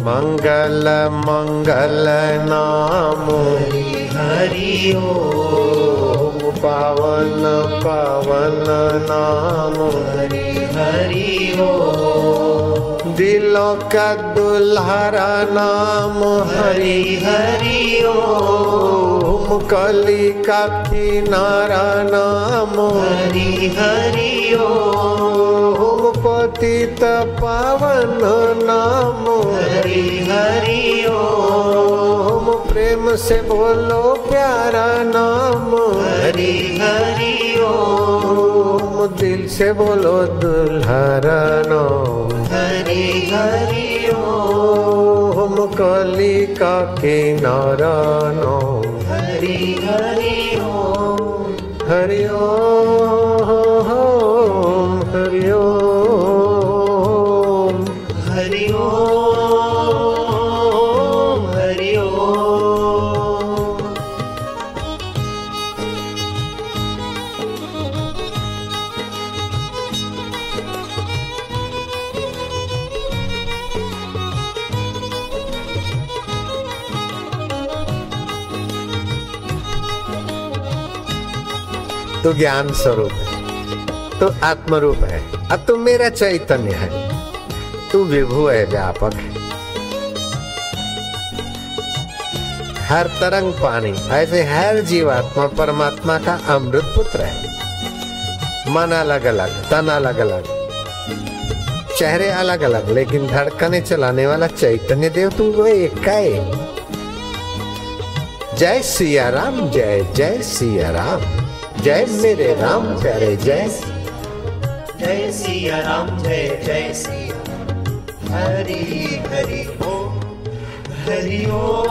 मंगल मंगल नाम। हरि ओम पावन पावन नाम। हरि हरि ओ। दिलों का दुल्हरा नाम। हरि हरि ओम कली का किनारा नाम। हरि हरि ओ। ओम पतित पावन नाम। हरि हरि ओम। प्रेम से बोलो प्यारा नाम। हरि हरि ओम। दिल से बोलो दुल्हरा नाम। हरि हरि ओम। कली का किनारा नाम। हरि हरि ओ हरि ओम। तू ज्ञान स्वरूप है, तू आत्म रूप है, अब तू मेरा चैतन्य है। तू विभु है, व्यापक है। हर तरंग पानी, ऐसे हर जीवात्मा, परमात्मा का अमृत पुत्र है। मन अलग अलग तन अलग अलग चेहरे अलग अलग लेकिन धड़कने चलाने वाला चैतन्य देव तू वो एक। जय सिया राम, जय जय सिया राम। जय मेरे राम प्यारे जय। जय सिया राम जय जय सिया। हरि हरि ओम हरि ओम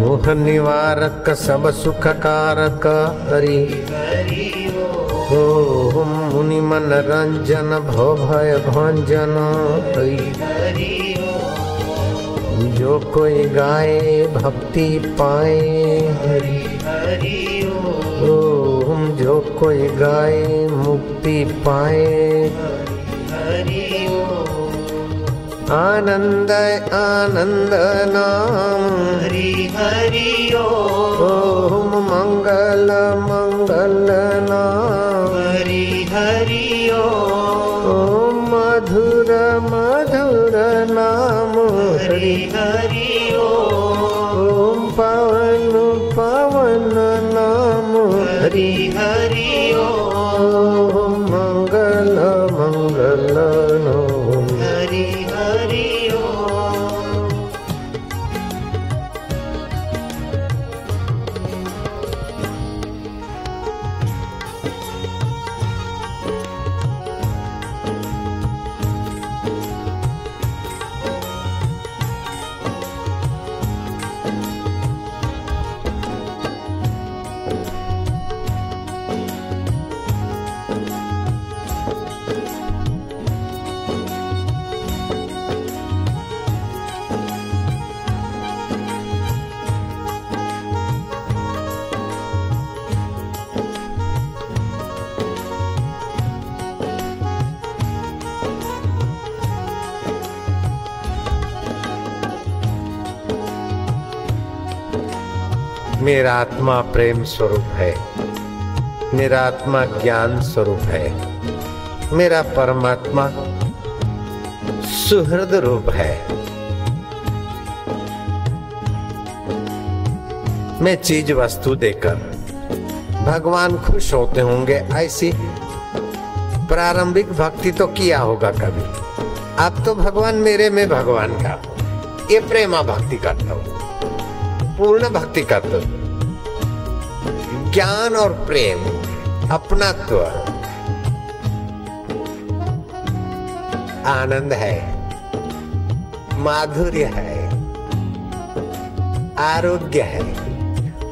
मोह निवारक सब सुख कारक हरि हरि ओम ओम मुनि मन रंजन भव भय भंजन जो कोई गाए, भक्ति पाए। हरि हरि ओम जो कोई गाए, मुक्ति पाए। आनंद आनंद नाम। हरि हरि ओम मंगल मंगल। मेरा आत्मा प्रेम स्वरूप है। मेरा आत्मा ज्ञान स्वरूप है। मेरा परमात्मा सुहृद रूप है। मैं चीज़ वस्तु देकर भगवान खुश होते होंगे, ऐसी प्रारंभिक भक्ति तो किया होगा कभी। अब तो भगवान मेरे में भगवान का, ये प्रेमा भक्ति करता हूँ। पूर्ण भक्ति करते हो ज्ञान और प्रेम, अपनात्व। आनंद है। माधुर्य है। आरोग्य है।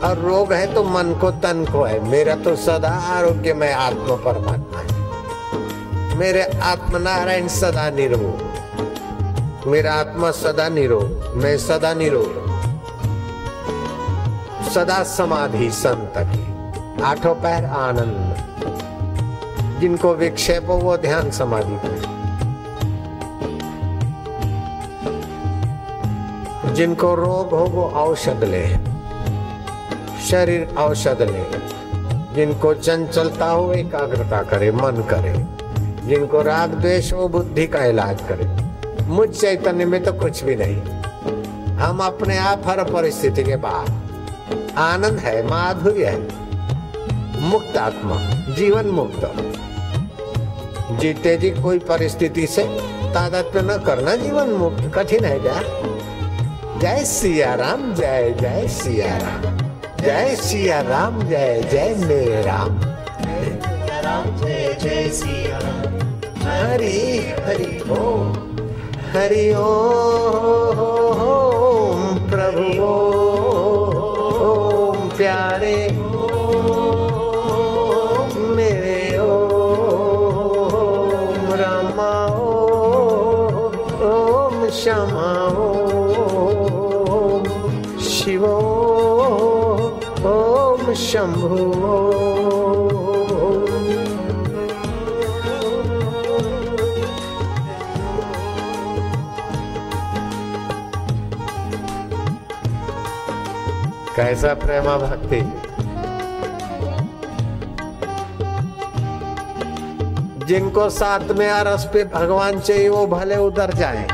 और रोग है तो मन को, तन को है। मेरा तो सदा आरोग्य में आत्म परमात्मा है। मेरे आत्मनारायण सदा निरोग। मेरा आत्मा सदा निरोग। मैं सदा निरोग। सदा समाधि संत की। आठों पैर आनंद। जिनको विक्षेप हो, वो ध्यान समाधि करे जिनको रोग हो, वो औषध ले। शरीर औषध ले। जिनको चंचलता हो एकाग्रता करे, मन करे। जिनको राग द्वेष हो बुद्धि का इलाज करे। मुझ चैतन्य में तो कुछ भी नहीं। हम अपने आप हर परिस्थिति के बाहर आनंद है माधुर्य है। मुक्त आत्मा जीवन मुक्त। जीते जी कोई परिस्थिति से तादात्म्य न करना जीवन मुक्त कठिन है क्या? जय सिया राम जय जय सिया राम जय सिया राम जय जय मेरे राम जय सिया राम हरि हरि हो, हरि ओम प्रभु प्यारे मेरे ओम रामा ओम श्यामा ओम शिव ओम शंभु कैसा प्रेमा भक्ति जिनको साथ में अरस पे भगवान चाहिए वो भले उधर जाए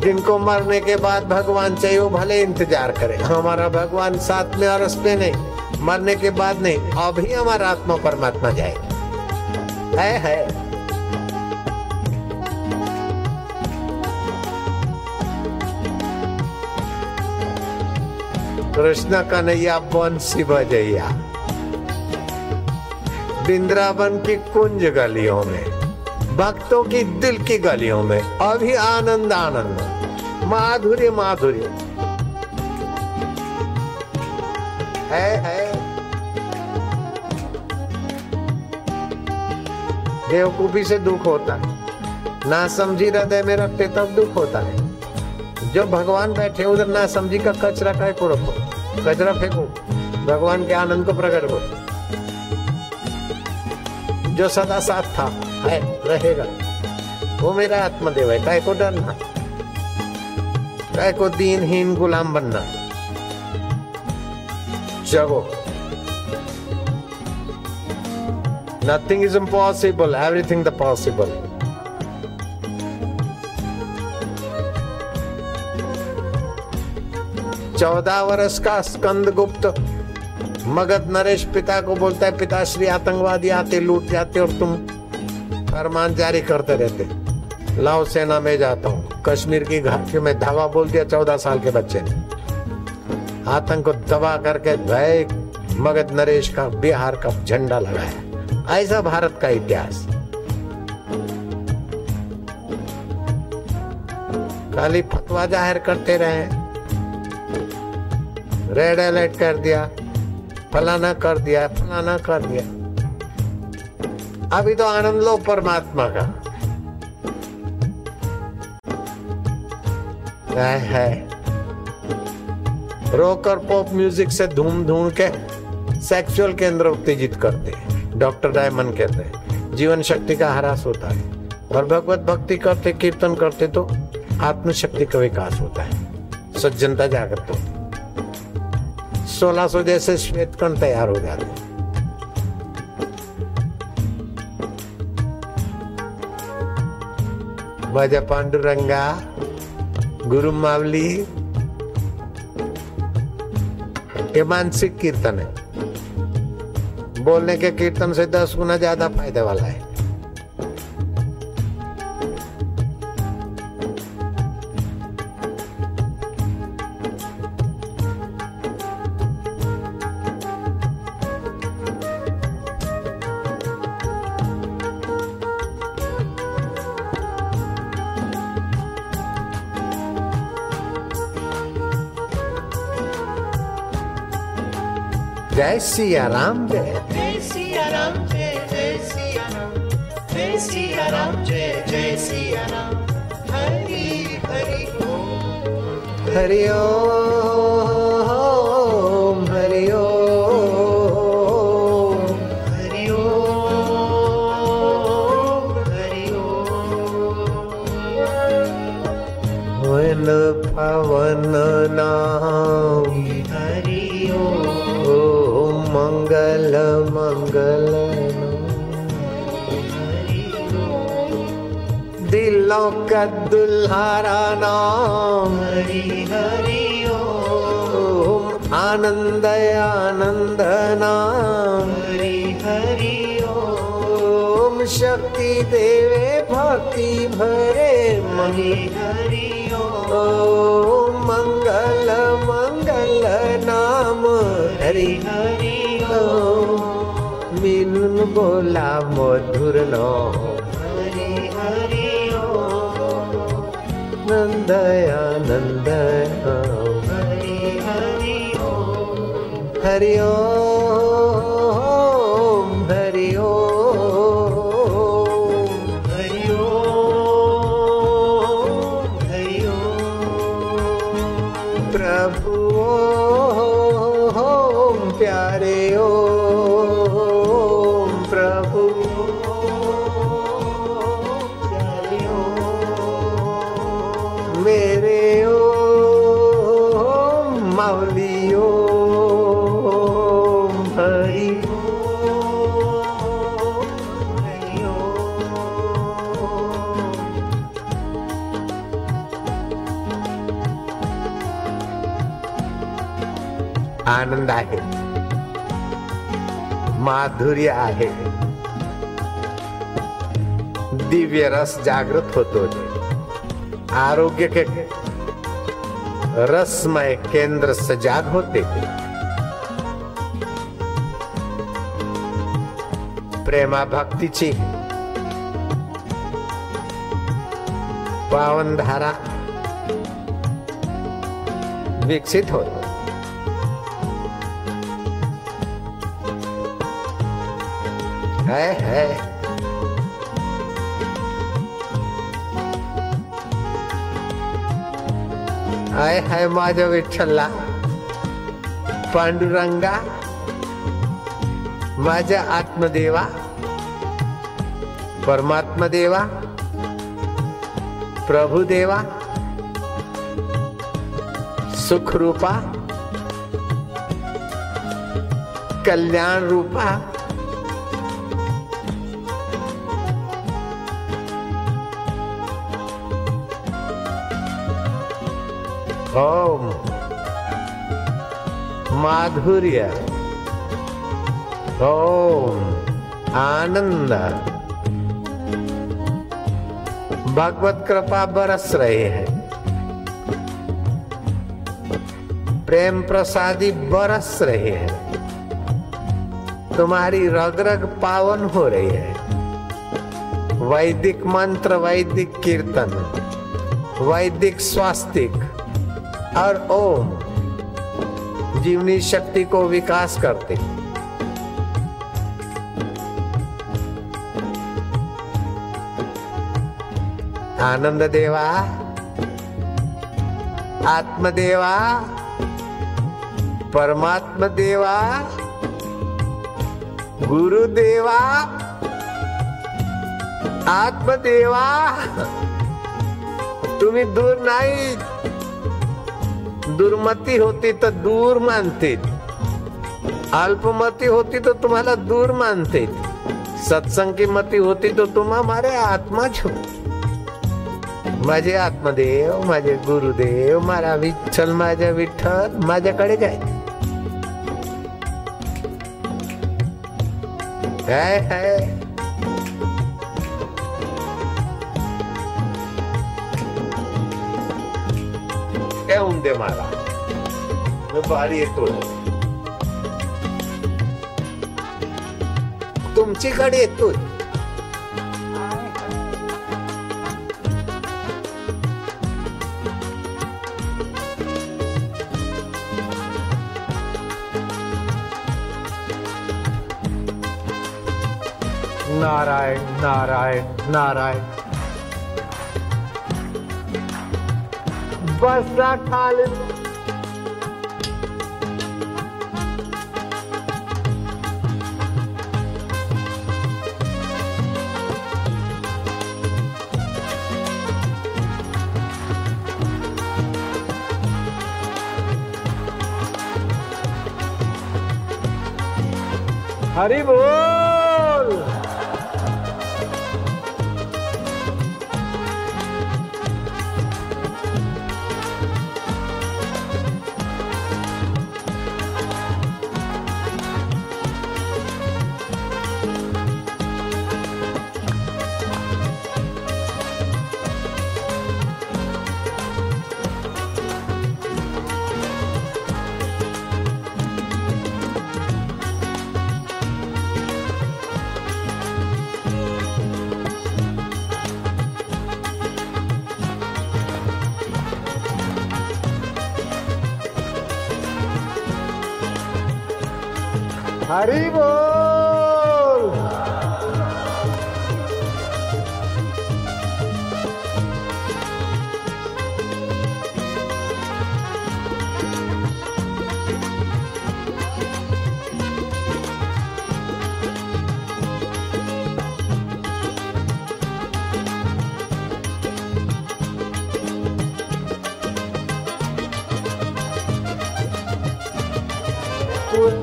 जिनको मरने के बाद भगवान चाहिए वो भले इंतज़ार करे हमारा भगवान साथ में अरस पे नहीं मरने के बाद नहीं अभी हमारा आत्मा परमात्मा जाए है है कृष्ण कन्हैया बंसी बजैया वृंदावन की कुंज गलियों में, भक्तों की दिल की गलियों में, अभी आनंद आनंद। माधुर्य माधुर्य। है है। बेवकूफ़ी से दुख होता है। ना समझी हृदय में रखते तब दुख होता है। जो भगवान बैठे उधर ना समझी का कचरा को रखो कचरा फेंको, भगवान के आनंद को प्रकट करो। जो सदा साथ था, है, रहेगा। वो मेरा आत्मदेव है काय को डरना काय को दीनहीन गुलाम बनना। जगो। Nothing is impossible everything the possible चौदह वर्ष का स्कंद गुप्त मगध नरेश पिता को बोलता है, पिताश्री, आतंकवादी आते, लूट जाते और तुम फरमान जारी करते रहते। लाओ सेना, में जाता हूँ। कश्मीर की घाटी में धावा बोल दिया चौदह साल के बच्चे ने। आतंक को दबा करके भय, मगध नरेश का बिहार का झंडा लगाया। ऐसा भारत का इतिहास। खाली फतवा ज़ाहिर करते रहे। रेड अलर्ट कर दिया फलाना कर दिया फलाना कर दिया। अभी तो आनंद लो परमात्मा का। है, है। रॉक और पॉप म्यूज़िक से धूम धूम के सेक्सुअल केंद्र उत्तेजित करते हैं। डॉक्टर डायमंड कहते हैं जीवन शक्ति का हरास होता है। और भगवत भक्ति करते कीर्तन करते तो आत्मशक्ति का विकास होता है। सज्जनता जागृत होती सोलह सौ जैसे श्वेत कण तैयार हो जाते हैं। भज पांडुरंगा, गुरु मावली, ये मानसिक कीर्तन है बोलने के कीर्तन से दस गुना ज़्यादा फ़ायदे वाला है जय सिया राम जय। जय सिया राम जय जय सिया राम। जय सिया राम जय जय सिया राम। हरि हरि ओम। हरि ओम। मंगल दिलों का दुल्हारा नाम। हरि हरि आनंद आनंद नाम। हरि हरि ओम शक्ति देवे, भक्ति भरे मन। हरि ओम मंगल मंगल नाम। हरि हरि। मीन बोला मधुर नाम हरि हरि ओम। नंद मेरे ओम मौली ओम हरि हरि आनंद आहे माधुर्य आहे। दिव्य रस जागृत होतो। आरोग्य के रसमय केंद्र सजाग होते हैं। प्रेमा भक्तीची पावन धारा विकसित होते है है। हाय हाय माझ्या विठ्ठलला. पांडुरंगा, माझ्या आत्मदेवा, परमात्मा देवा, प्रभु देवा सुख रूपा कल्याण रूपा माधुर्य ओम आनंद भगवत कृपा बरस रहे हैं प्रेम प्रसादी बरस रहे हैं तुम्हारी रग रग पावन हो रही है वैदिक मंत्र वैदिक कीर्तन वैदिक स्वास्तिक और ओम जीवनी शक्ति को विकास करते। आनंद देवा आत्मदेवा परमात्मा देवा गुरुदेवा आत्मदेवा तुम्ही दूर नाही दुर्मती होती तर दूर मानते. अल्पमती होती तो तुम्हाला दूर मानते. सत्संग की मती होती तो तुम हमारे आत्मा छो माझे आत्मदेव, माझे गुरुदेव, मारा विठ्ठल, माझ्या विठ्ठल, माझ्याकडे जाय. काय है येऊन दे मला मी बारी येतो तुमचीकडे येतो नारायण नारायण नारायण बसा खाली हरि बोल हरि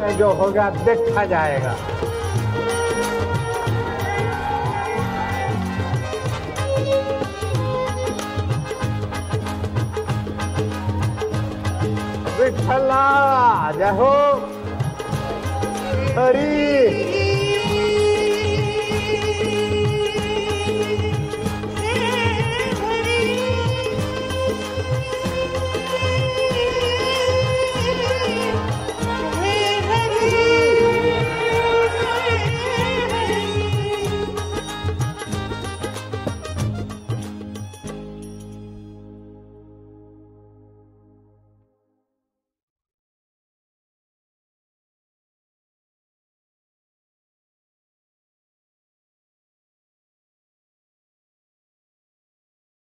उसमें जो होगा देखा जाएगा। विठला जय हो। हरी।